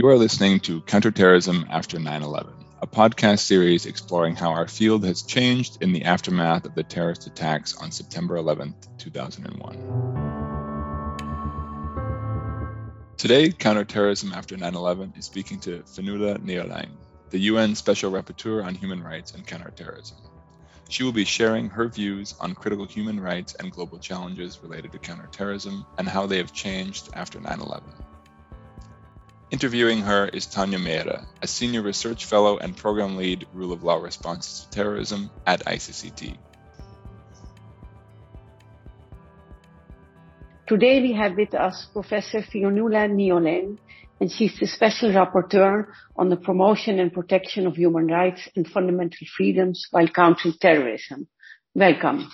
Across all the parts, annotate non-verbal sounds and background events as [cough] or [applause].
You are listening to Counterterrorism After 9 11, a podcast series exploring how our field has changed in the aftermath of the terrorist attacks on September 11, 2001. Today, Counterterrorism After 9 11 is speaking to Fionnuala Ní Aoláin, the UN Special Rapporteur on Human Rights and Counterterrorism. She will be sharing her views on critical human rights and global challenges related to counterterrorism and how they have changed after 9 11. Interviewing her is Tanya Mehra, a senior research fellow and program lead rule of law responses to terrorism at ICCT. Today we have with us Professor Fionnuala Ní Aoláin, and she's the special rapporteur on the promotion and protection of human rights and fundamental freedoms while countering terrorism. Welcome.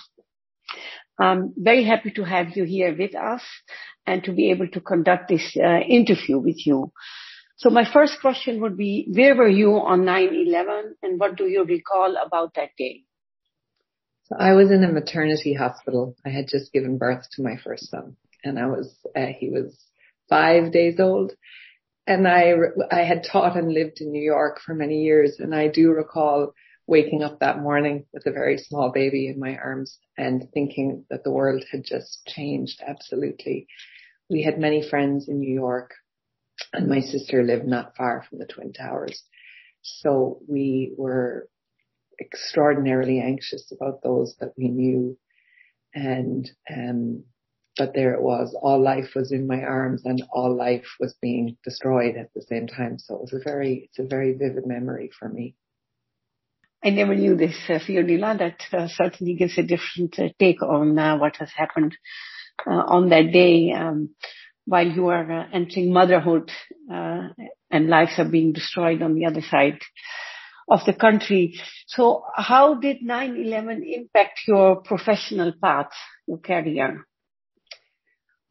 I'm very happy to have you here with us and to be able to conduct this uh, interview with you. So my first question would be, where were you on 9-11 and what do you recall about that day? So I was in a maternity hospital. I had just given birth to my first son and I was, uh, he was five days old and I, I had taught and lived in New York for many years and I do recall waking up that morning with a very small baby in my arms and thinking that the world had just changed absolutely. We had many friends in New York and my sister lived not far from the Twin Towers. So we were extraordinarily anxious about those that we knew and, um, but there it was. All life was in my arms and all life was being destroyed at the same time. So it was a very, it's a very vivid memory for me. I never knew this, uh, Fionnuala. That uh, certainly gives a different uh, take on uh, what has happened on that day um, while you are uh, entering motherhood uh, and lives are being destroyed on the other side of the country. So how did 9-11 impact your professional path, your career?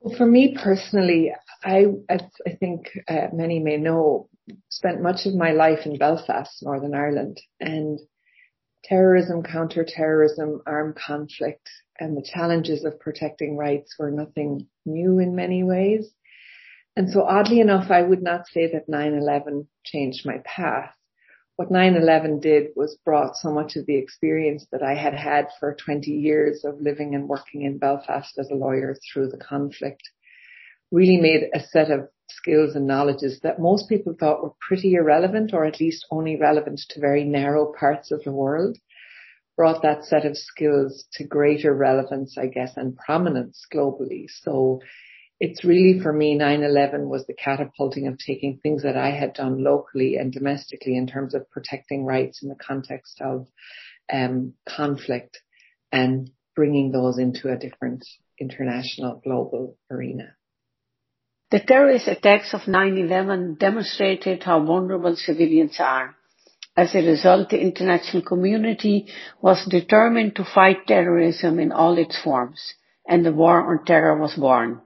Well, for me personally, I, I, I think uh, many may know, spent much of my life in Belfast, Northern Ireland, and terrorism, counter-terrorism, armed conflict, and the challenges of protecting rights were nothing new in many ways. And so oddly enough, I would not say that 9-11 changed my path. What 9-11 did was brought so much of the experience that I had had for 20 years of living and working in Belfast as a lawyer through the conflict, really made a set of skills and knowledges that most people thought were pretty irrelevant or at least only relevant to very narrow parts of the world brought that set of skills to greater relevance, I guess, and prominence globally. So it's really for me, 9-11 was the catapulting of taking things that I had done locally and domestically in terms of protecting rights in the context of um, conflict and bringing those into a different international global arena. The terrorist attacks of 9-11 demonstrated how vulnerable civilians are. As a result, the international community was determined to fight terrorism in all its forms, and the war on terror was born.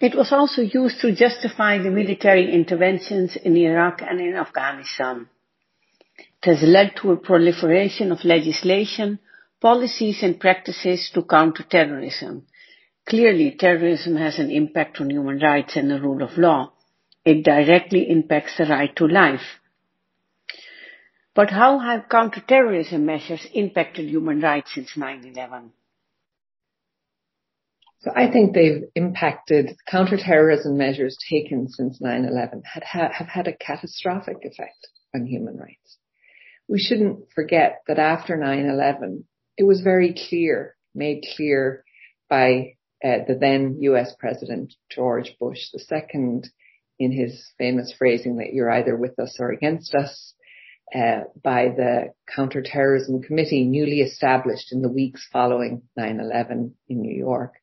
It was also used to justify the military interventions in Iraq and in Afghanistan. It has led to a proliferation of legislation, policies and practices to counter terrorism. Clearly, terrorism has an impact on human rights and the rule of law. It directly impacts the right to life. But how have counterterrorism measures impacted human rights since 9-11? So I think they've impacted counterterrorism measures taken since 9-11 had, have had a catastrophic effect on human rights. We shouldn't forget that after 9-11, it was very clear, made clear by uh, the then US President George Bush II in his famous phrasing that you're either with us or against us uh, by the Counterterrorism Committee newly established in the weeks following 9-11 in New York.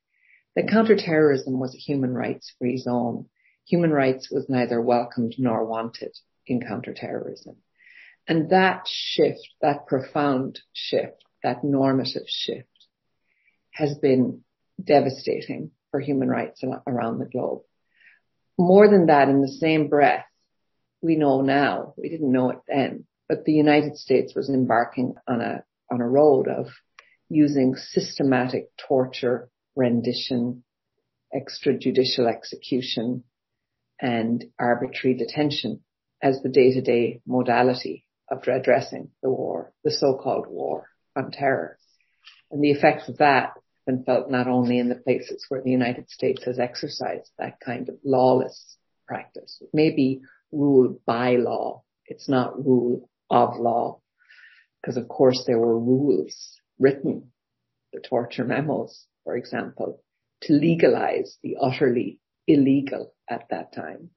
That counterterrorism was a human rights free zone. Human rights was neither welcomed nor wanted in counterterrorism. And that shift, that profound shift, that normative shift has been devastating for human rights around the globe. More than that, in the same breath, we know now, we didn't know it then, but the United States was embarking on a, on a road of using systematic torture, rendition, extrajudicial execution, and arbitrary detention as the day-to-day modality of addressing the war, the so-called war on terror. And the effects of that have been felt not only in the places where the United States has exercised that kind of lawless practice. It may be rule by law. It's not rule of law. Because of course there were rules written, the torture memos, for example, to legalize the utterly illegal at that time.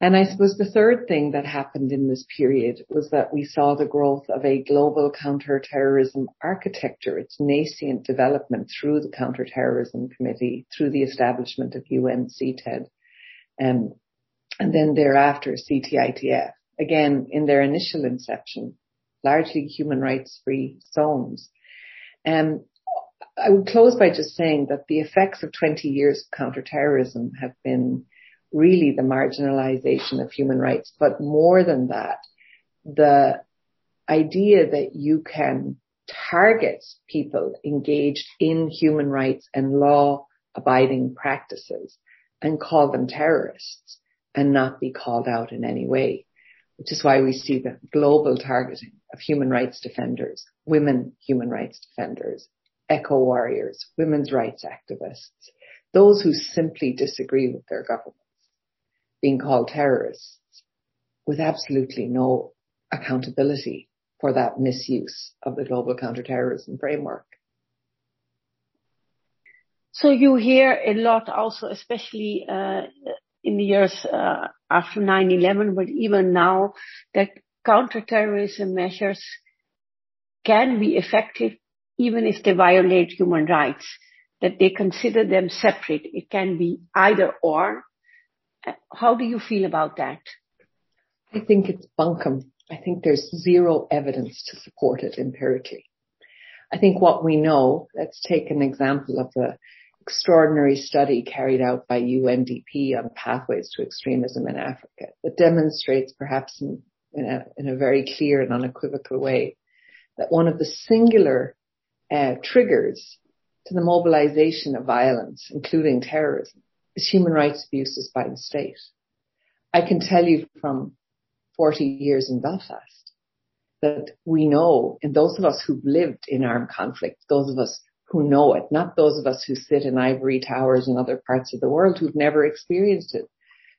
And I suppose the third thing that happened in this period was that we saw the growth of a global counterterrorism architecture, its nascent development through the Counterterrorism Committee, through the establishment of UN CTED, um, and then thereafter CTITF. Again, in their initial inception, largely human rights free zones. Um, I would close by just saying that the effects of 20 years of counterterrorism have been really the marginalization of human rights, but more than that, the idea that you can target people engaged in human rights and law abiding practices and call them terrorists and not be called out in any way, which is why we see the global targeting of human rights defenders, women human rights defenders, eco warriors, women's rights activists, those who simply disagree with their governments being called terrorists with absolutely no accountability for that misuse of the global counterterrorism framework. So you hear a lot also, especially uh, in the years uh, after 9-11, but even now, that counterterrorism measures can be effective even if they violate human rights, that they consider them separate. It can be either or. How do you feel about that? I think it's bunkum. I think there's zero evidence to support it empirically. I think what we know, let's take an example of the extraordinary study carried out by UNDP on pathways to extremism in Africa that demonstrates perhaps in, in, a, in a very clear and unequivocal way that one of the singular uh, triggers to the mobilization of violence, including terrorism, is human rights abuses by the state. I can tell you from 40 years in Belfast that we know, and those of us who've lived in armed conflict, those of us who know it, not those of us who sit in ivory towers in other parts of the world who've never experienced it,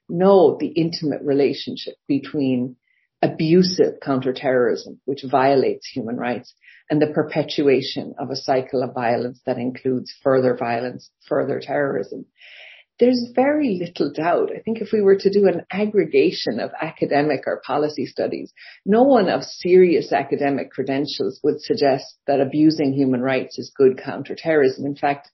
know the intimate relationship between abusive counterterrorism, which violates human rights, and the perpetuation of a cycle of violence that includes further violence, further terrorism. There's very little doubt. I think if we were to do an aggregation of academic or policy studies, no one of serious academic credentials would suggest that abusing human rights is good counterterrorism. In fact,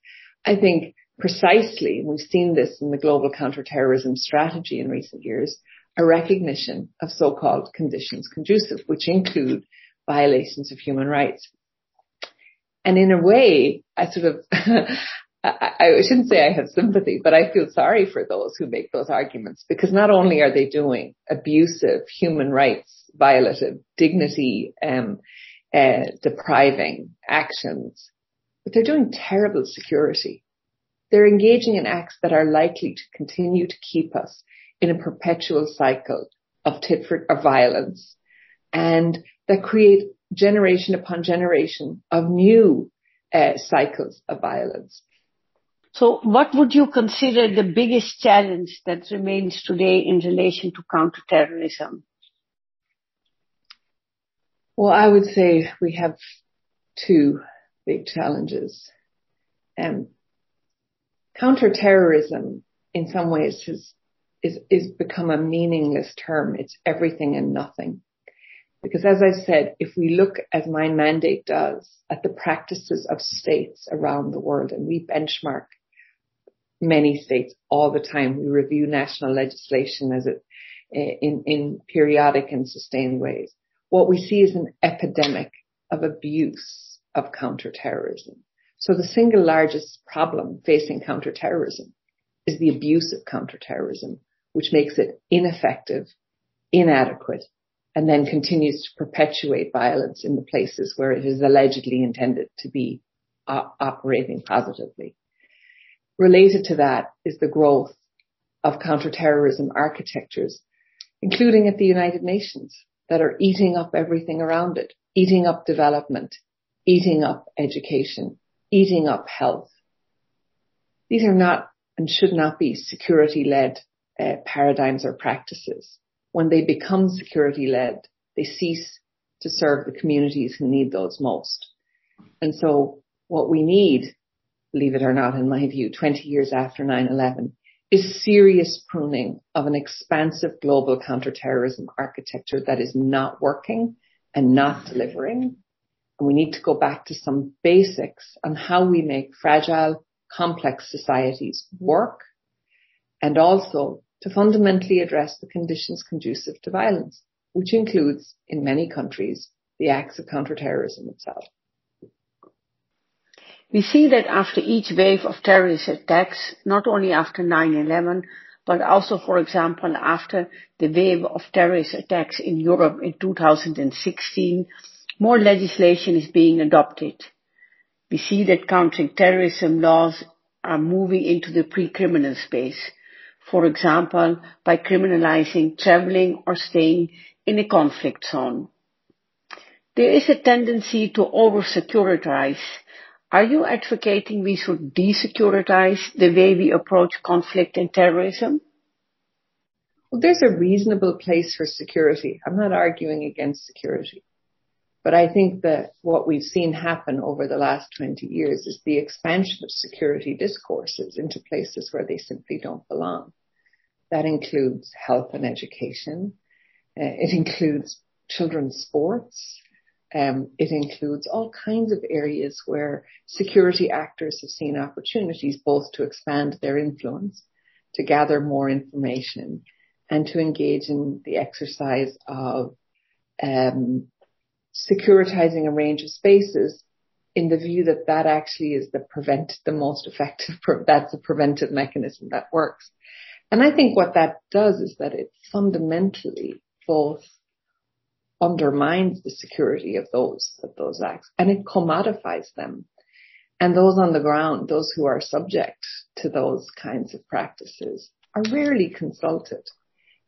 I think precisely, we've seen this in the global counterterrorism strategy in recent years, a recognition of so-called conditions conducive, which include violations of human rights. And in a way, I sort of, [laughs] I, I shouldn't say I have sympathy, but I feel sorry for those who make those arguments because not only are they doing abusive human rights, violative, dignity, um, uh, depriving actions, but they're doing terrible security. They're engaging in acts that are likely to continue to keep us in a perpetual cycle of tit for of violence and that create generation upon generation of new uh, cycles of violence. So what would you consider the biggest challenge that remains today in relation to counterterrorism? Well, I would say we have two big challenges. Counterterrorism in some ways has become a meaningless term. It's everything and nothing. Because as I said, if we look as my mandate does at the practices of states around the world and we benchmark many states all the time, we review national legislation as it in, in periodic and sustained ways. What we see is an epidemic of abuse of counterterrorism. So the single largest problem facing counterterrorism is the abuse of counterterrorism which makes it ineffective, inadequate, and then continues to perpetuate violence in the places where it is allegedly intended to be uh, operating positively. Related to that is the growth of counterterrorism architectures, including at the United Nations, that are eating up everything around it, eating up development, eating up education, eating up health. These are not and should not be security led uh, paradigms or practices. When they become security led, they cease to serve the communities who need those most. And so what we need, believe it or not, in my view, 20 years after 9-11 is serious pruning of an expansive global counterterrorism architecture that is not working and not delivering. And we need to go back to some basics on how we make fragile, complex societies work and also to fundamentally address the conditions conducive to violence, which includes, in many countries, the acts of counterterrorism itself. We see that after each wave of terrorist attacks, not only after 9-11, but also, for example, after the wave of terrorist attacks in Europe in 2016, more legislation is being adopted. We see that countering terrorism laws are moving into the pre-criminal space, for example, by criminalizing traveling or staying in a conflict zone. There is a tendency to over-securitize are you advocating we should desecuritize the way we approach conflict and terrorism? Well, there's a reasonable place for security. I'm not arguing against security. But I think that what we've seen happen over the last 20 years is the expansion of security discourses into places where they simply don't belong. That includes health and education. Uh, it includes children's sports. Um, it includes all kinds of areas where security actors have seen opportunities both to expand their influence, to gather more information, and to engage in the exercise of um, securitizing a range of spaces in the view that that actually is the prevent the most effective [laughs] that's a preventive mechanism that works. And i think what that does is that it fundamentally both undermines the security of those of those acts and it commodifies them. And those on the ground, those who are subject to those kinds of practices are rarely consulted.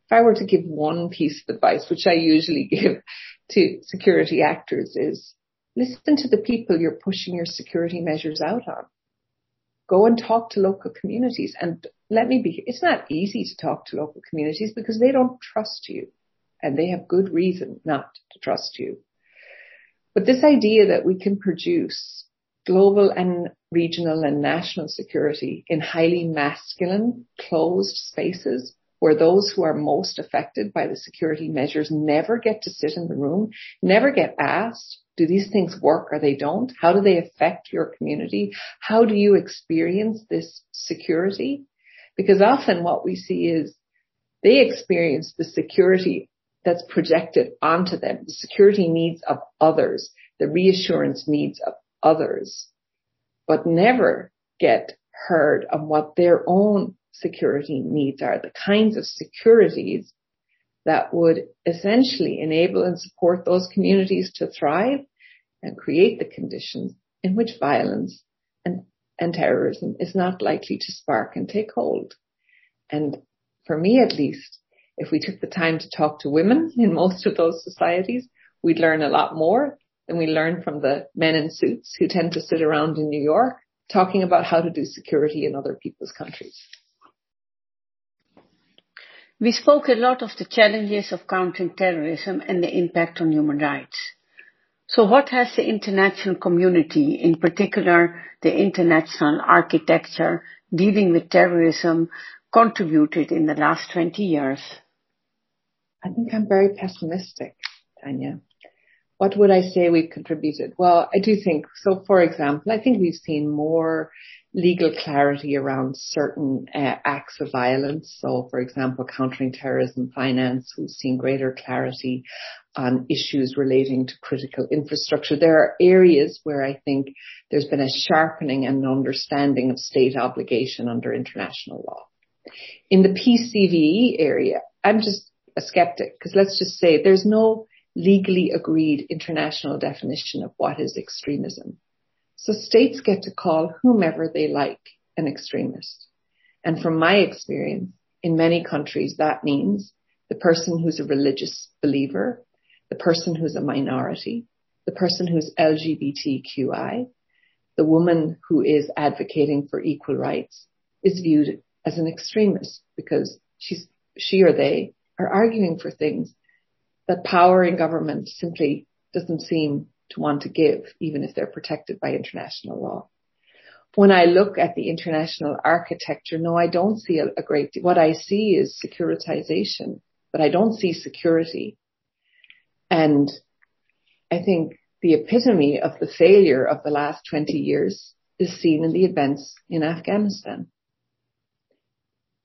If I were to give one piece of advice, which I usually [laughs] give to security actors is listen to the people you're pushing your security measures out on. Go and talk to local communities and let me be, it's not easy to talk to local communities because they don't trust you and they have good reason not to trust you. But this idea that we can produce global and regional and national security in highly masculine, closed spaces where those who are most affected by the security measures never get to sit in the room, never get asked, do these things work or they don't? How do they affect your community? How do you experience this security? Because often what we see is they experience the security that's projected onto them, the security needs of others, the reassurance needs of others, but never get heard of what their own security needs are, the kinds of securities that would essentially enable and support those communities to thrive and create the conditions in which violence and, and terrorism is not likely to spark and take hold. And for me at least, if we took the time to talk to women in most of those societies, we'd learn a lot more than we learn from the men in suits who tend to sit around in New York talking about how to do security in other people's countries. We spoke a lot of the challenges of countering terrorism and the impact on human rights. So what has the international community, in particular the international architecture dealing with terrorism, contributed in the last 20 years? I think I'm very pessimistic, Tanya. What would I say we've contributed? Well, I do think, so for example, I think we've seen more legal clarity around certain uh, acts of violence. So for example, countering terrorism finance, we've seen greater clarity on issues relating to critical infrastructure. There are areas where I think there's been a sharpening and understanding of state obligation under international law. In the PCVE area, I'm just a skeptic because let's just say there's no legally agreed international definition of what is extremism. So states get to call whomever they like an extremist. And from my experience, in many countries, that means the person who's a religious believer, the person who's a minority, the person who's LGBTQI, the woman who is advocating for equal rights is viewed as an extremist because she's, she or they are arguing for things that power in government simply doesn't seem to want to give, even if they're protected by international law. When I look at the international architecture, no, I don't see a, a great deal. What I see is securitization, but I don't see security. And I think the epitome of the failure of the last 20 years is seen in the events in Afghanistan.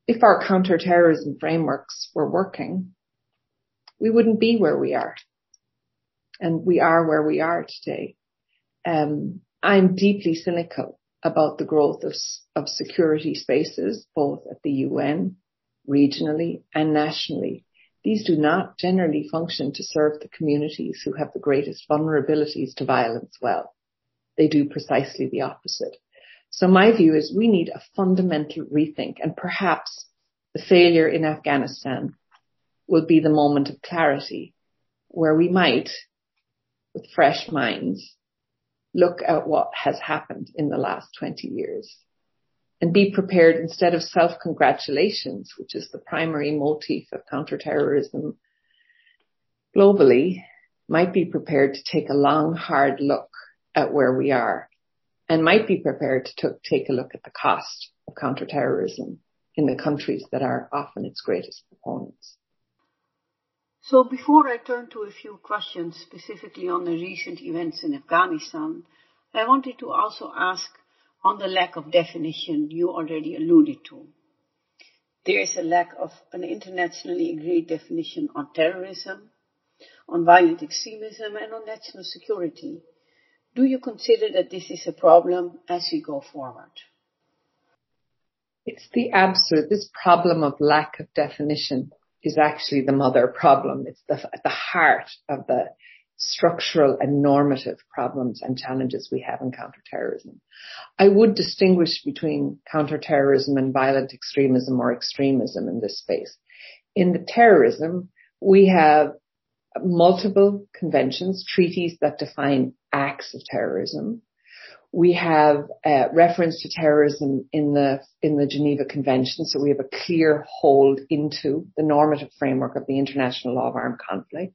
If our counterterrorism frameworks were working, we wouldn't be where we are. And we are where we are today. Um, I'm deeply cynical about the growth of, of security spaces, both at the UN, regionally and nationally. These do not generally function to serve the communities who have the greatest vulnerabilities to violence well. They do precisely the opposite. So my view is we need a fundamental rethink and perhaps the failure in Afghanistan will be the moment of clarity where we might, with fresh minds, look at what has happened in the last 20 years and be prepared instead of self-congratulations, which is the primary motif of counterterrorism globally, might be prepared to take a long, hard look at where we are and might be prepared to take a look at the cost of counterterrorism in the countries that are often its greatest proponents. So before I turn to a few questions specifically on the recent events in Afghanistan, I wanted to also ask on the lack of definition you already alluded to. There is a lack of an internationally agreed definition on terrorism, on violent extremism, and on national security. Do you consider that this is a problem as we go forward? It's the absolute, this problem of lack of definition is actually the mother problem. It's the, at the heart of the structural and normative problems and challenges we have in counterterrorism. I would distinguish between counterterrorism and violent extremism or extremism in this space. In the terrorism, we have multiple conventions, treaties that define acts of terrorism. We have uh, reference to terrorism in the in the Geneva Convention, so we have a clear hold into the normative framework of the international law of armed conflict.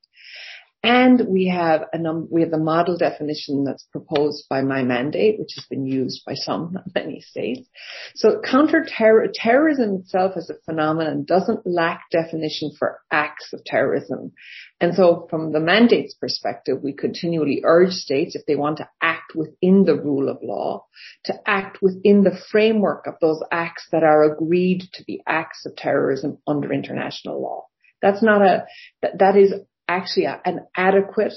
And we have a num- we have the model definition that's proposed by my mandate, which has been used by some, not many states. So counter-terrorism itself as a phenomenon doesn't lack definition for acts of terrorism. And so from the mandate's perspective, we continually urge states if they want to act within the rule of law, to act within the framework of those acts that are agreed to be acts of terrorism under international law. That's not a, that, that is actually a, an adequate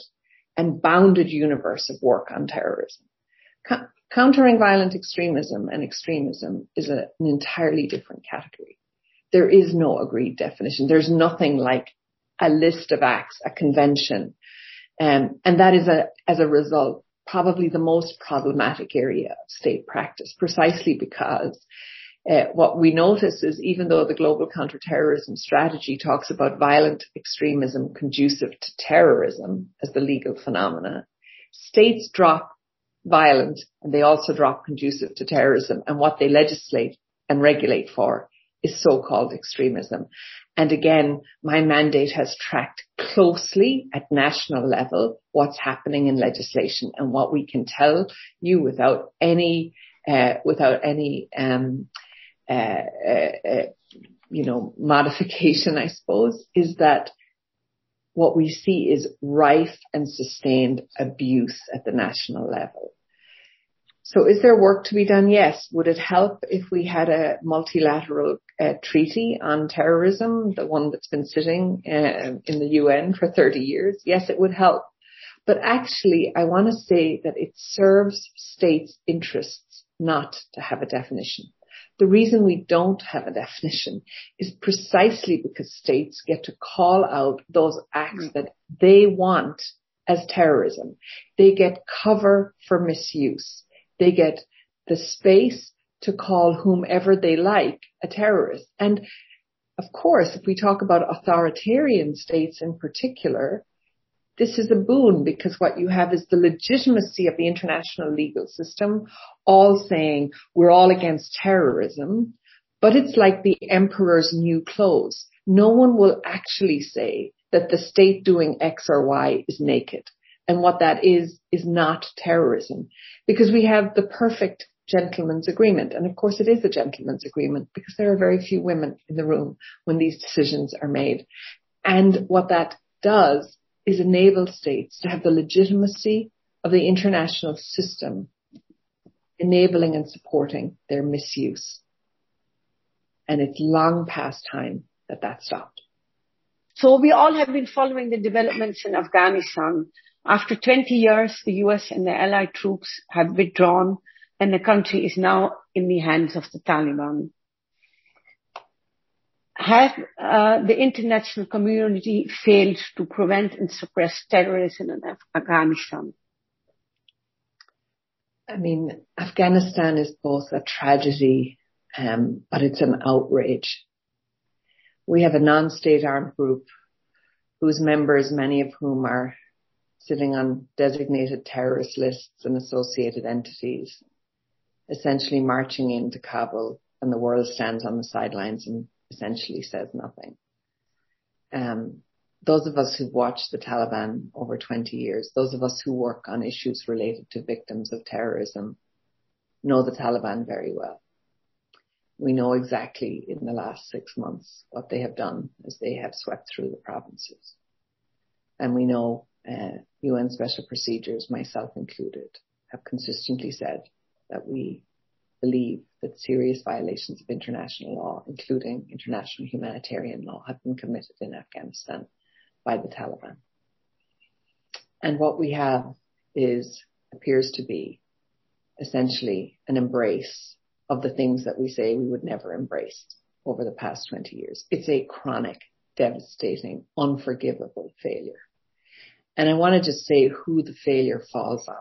and bounded universe of work on terrorism. Co- countering violent extremism and extremism is a, an entirely different category. There is no agreed definition. There's nothing like a list of acts, a convention. Um, and that is a, as a result, probably the most problematic area of state practice precisely because uh, what we notice is even though the global counterterrorism strategy talks about violent extremism conducive to terrorism as the legal phenomena, states drop violent and they also drop conducive to terrorism and what they legislate and regulate for is so-called extremism. And again, my mandate has tracked closely at national level what's happening in legislation and what we can tell you without any, uh, without any, um, you know, modification, I suppose, is that what we see is rife and sustained abuse at the national level. So is there work to be done? Yes. Would it help if we had a multilateral uh, treaty on terrorism, the one that's been sitting uh, in the UN for 30 years? Yes, it would help. But actually, I want to say that it serves states' interests not to have a definition. The reason we don't have a definition is precisely because states get to call out those acts mm. that they want as terrorism. They get cover for misuse. They get the space to call whomever they like a terrorist. And of course, if we talk about authoritarian states in particular, this is a boon because what you have is the legitimacy of the international legal system all saying we're all against terrorism, but it's like the emperor's new clothes. No one will actually say that the state doing X or Y is naked. And what that is, is not terrorism because we have the perfect gentleman's agreement. And of course it is a gentleman's agreement because there are very few women in the room when these decisions are made. And what that does is enable states to have the legitimacy of the international system enabling and supporting their misuse. And it's long past time that that stopped. So we all have been following the developments in Afghanistan. After 20 years, the US and the allied troops have withdrawn and the country is now in the hands of the Taliban. Have uh, the international community failed to prevent and suppress terrorism in Af- Afghanistan? I mean, Afghanistan is both a tragedy, um, but it's an outrage. We have a non-state armed group whose members, many of whom are sitting on designated terrorist lists and associated entities, essentially marching into Kabul and the world stands on the sidelines and essentially says nothing. Um, those of us who've watched the Taliban over 20 years, those of us who work on issues related to victims of terrorism, know the Taliban very well. We know exactly in the last six months what they have done as they have swept through the provinces. And we know uh, UN special procedures, myself included, have consistently said that we believe that serious violations of international law, including international humanitarian law, have been committed in Afghanistan by the Taliban. And what we have is, appears to be essentially an embrace of the things that we say we would never embrace over the past 20 years. It's a chronic, devastating, unforgivable failure. And I want to just say who the failure falls on.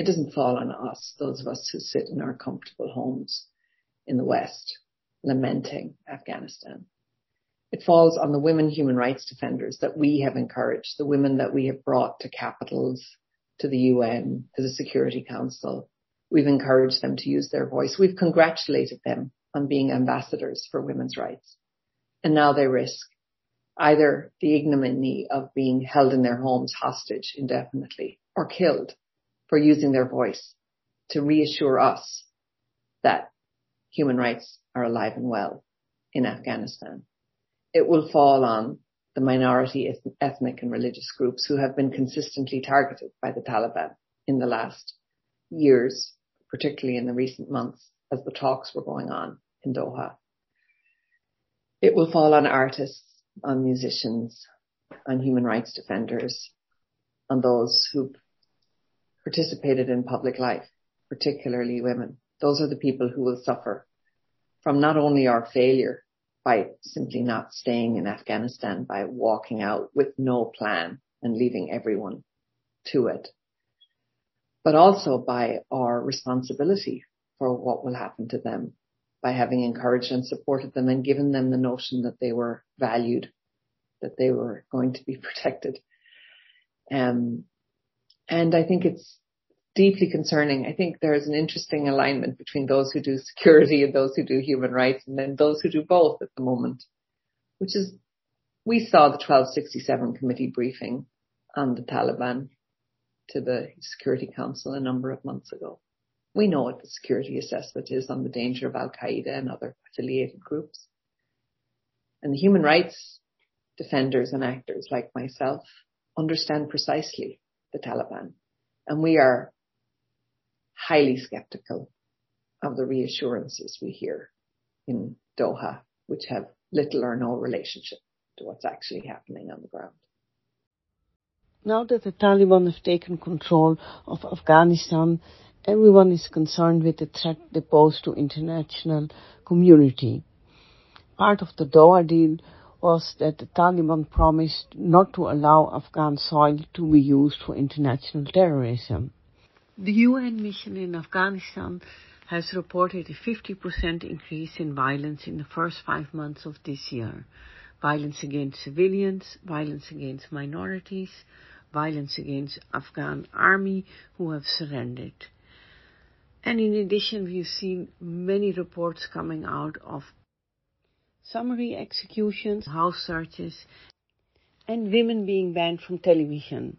It doesn't fall on us, those of us who sit in our comfortable homes in the West, lamenting Afghanistan. It falls on the women human rights defenders that we have encouraged, the women that we have brought to capitals, to the UN, to the Security Council. We've encouraged them to use their voice. We've congratulated them on being ambassadors for women's rights. And now they risk either the ignominy of being held in their homes hostage indefinitely or killed for using their voice to reassure us that human rights are alive and well in Afghanistan. It will fall on the minority ethnic and religious groups who have been consistently targeted by the Taliban in the last years, particularly in the recent months as the talks were going on in Doha. It will fall on artists, on musicians, on human rights defenders, on those who've participated in public life, particularly women. Those are the people who will suffer from not only our failure by simply not staying in Afghanistan, by walking out with no plan and leaving everyone to it, but also by our responsibility for what will happen to them by having encouraged and supported them and given them the notion that they were valued, that they were going to be [laughs] protected. Um, and I think it's deeply concerning. I think there's an interesting alignment between those who do security and those who do human rights and then those who do both at the moment, which is, we saw the 1267 committee briefing on the Taliban to the Security Council a number of months ago. We know what the security assessment is on the danger of Al Qaeda and other affiliated groups. And the human rights defenders and actors like myself understand precisely the Taliban. And we are highly skeptical of the reassurances we hear in Doha, which have little or no relationship to what's actually happening on the ground. Now that the Taliban have taken control of Afghanistan, everyone is concerned with the threat they pose to international community. Part of the Doha deal was that the Taliban promised not to allow Afghan soil to be used for international terrorism. The UN mission in Afghanistan has reported a 50% increase in violence in the first five months of this year. Violence against civilians, violence against minorities, violence against Afghan army who have surrendered. And in addition, we've seen many reports coming out of summary executions, house searches, and women being banned from television.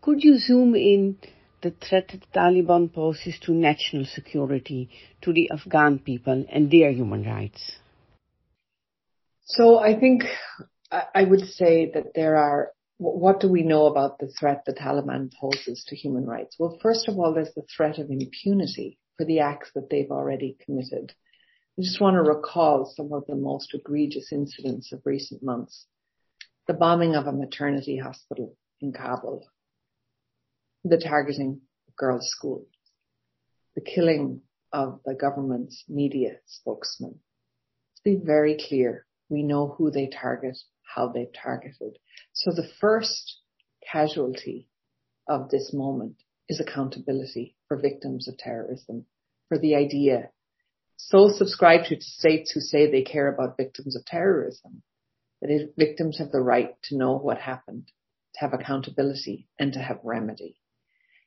Could you zoom in the threat the Taliban poses to national security, to the Afghan people and their human rights? So I think I would say that there are what do we know about the threat the Taliban poses to human rights? Well, first of all, there's the threat of impunity for the acts that they've already committed. I just want to recall some of the most egregious incidents of recent months. The bombing of a maternity hospital in Kabul, the targeting of girls' schools, the killing of the government's media spokesman. Let's be very clear. We know who they target, how they've targeted. So the first casualty of this moment is accountability for victims of terrorism, for the idea so subscribed to states who say they care about victims of terrorism that victims have the right to know what happened, to have accountability and to have remedy.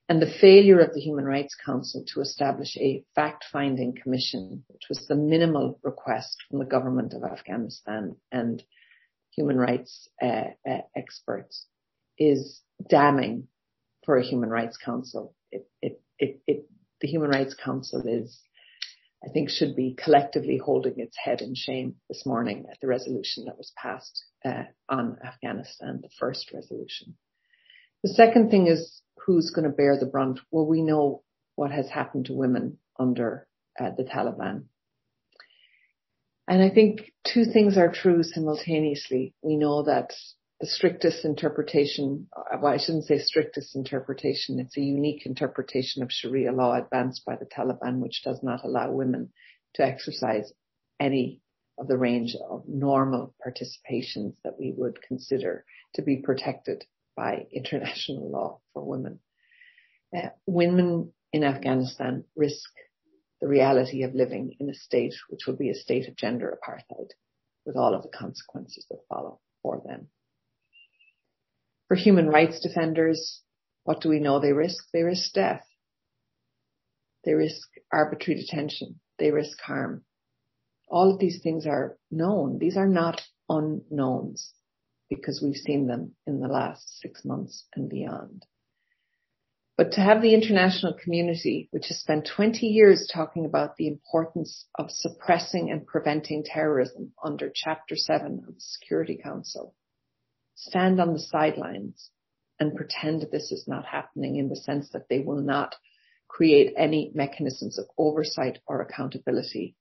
And the failure of the Human Rights Council to establish a fact-finding commission, which was the minimal request from the government of Afghanistan and human rights uh, uh, experts is damning for a human rights council. It, it, it, it, the human rights council is, I think, should be collectively holding its head in shame this morning at the resolution that was passed uh, on Afghanistan, the first resolution. The second thing is who's going to bear the brunt. Well, we know what has happened to women under uh, the Taliban. And I think two things are true simultaneously. We know that the strictest interpretation, well, I shouldn't say strictest interpretation, it's a unique interpretation of Sharia law advanced by the Taliban, which does not allow women to exercise any of the range of normal participations that we would consider to be protected by [laughs] international law for women. Uh, women in Afghanistan risk the reality of living in a state which will be a state of gender apartheid with all of the consequences that follow for them. For human rights defenders, what do we know they risk? They risk death. They risk arbitrary detention. They risk harm. All of these things are known. These are not unknowns because we've seen them in the last six months and beyond. But to have the international community, which has spent 20 years talking about the importance of suppressing and preventing terrorism under Chapter 7 of the Security Council, stand on the sidelines and pretend this is not happening in the sense that they will not create any mechanisms of oversight or accountability,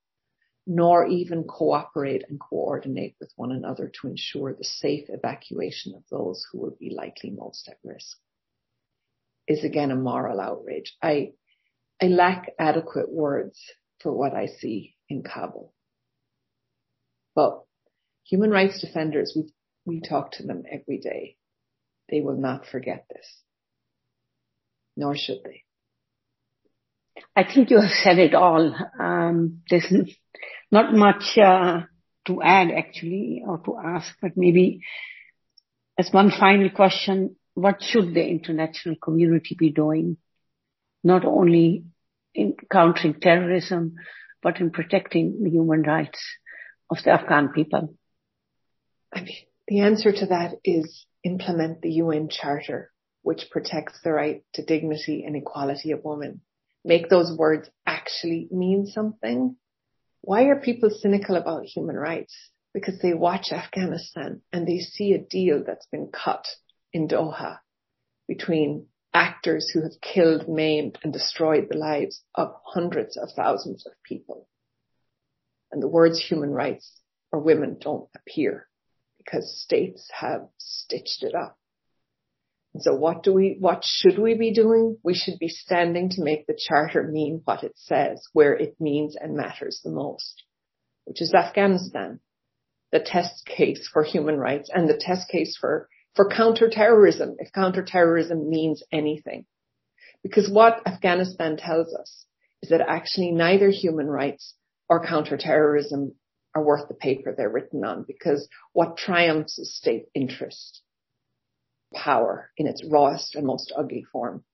nor even cooperate and coordinate with one another to ensure the safe evacuation of those who will be likely most at risk is again a moral outrage. I, I lack adequate words for what I see in Kabul. But human rights defenders, we, we talk to them every day. They will not forget this. Nor should they. I think you have said it all. Um, there's not much uh, to add actually or to ask, but maybe as one final question, what should the international community be doing, not only in countering terrorism, but in protecting the human rights of the Afghan people? I mean, the answer to that is implement the UN Charter, which protects the right to dignity and equality of women. Make those words actually mean something. Why are people cynical about human rights? Because they watch Afghanistan and they see a deal that's been cut in Doha between actors who have killed, maimed and destroyed the lives of hundreds of thousands of people. And the words human rights or women don't appear because states have stitched it up. And so what do we, what should we be doing? We should be standing to make the charter mean what it says, where it means and matters the most, which is Afghanistan, the test case for human rights and the test case for for counterterrorism, if counterterrorism means anything. Because what Afghanistan tells us is that actually neither human rights or counterterrorism are worth the paper they're written on because what triumphs is state interest, power in its rawest and most ugly form.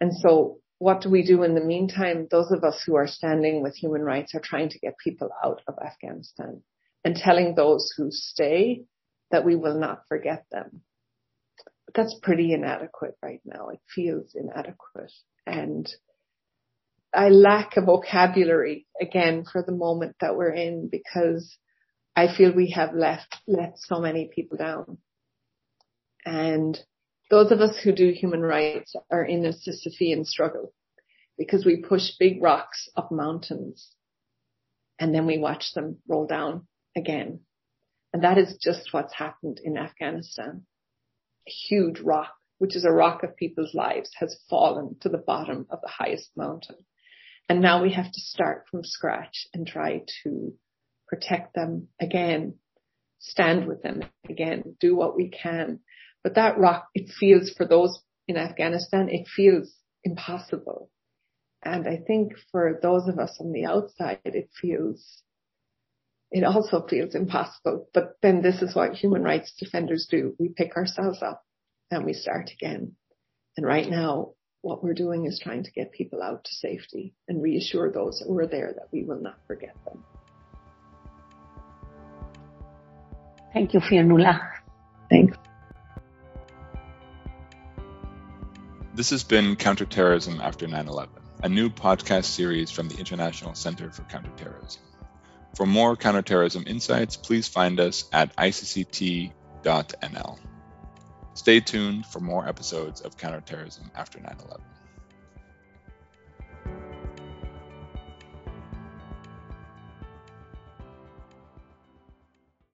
And so what do we do in the meantime? Those of us who are standing with human rights are trying to get people out of Afghanistan and telling those who stay that we will not forget them. But that's pretty inadequate right now. It feels inadequate. And I lack a vocabulary again for the moment that we're in because I feel we have left, let so many people down. And those of us who do human rights are in a Sisyphean struggle because we push big rocks up mountains and then we watch them roll down again. And that is just what's happened in Afghanistan. A huge rock, which is a rock of people's lives, has fallen to the bottom of the highest mountain. And now we have to start from scratch and try to protect them again, stand with them again, do what we can. But that rock, it feels for those in Afghanistan, it feels impossible. And I think for those of us on the outside, it feels, it also feels impossible. But then this is what human rights defenders do. We pick ourselves up and we start again. And right now, what we're doing is trying to get people out to safety and reassure those who are there that we will not forget them. Thank you, Fionnuala. Thanks. This has been Counterterrorism After 9 11, a new podcast series from the International Center for Counterterrorism. For more counterterrorism insights, please find us at icct.nl. Stay tuned for more episodes of Counterterrorism after 9 11.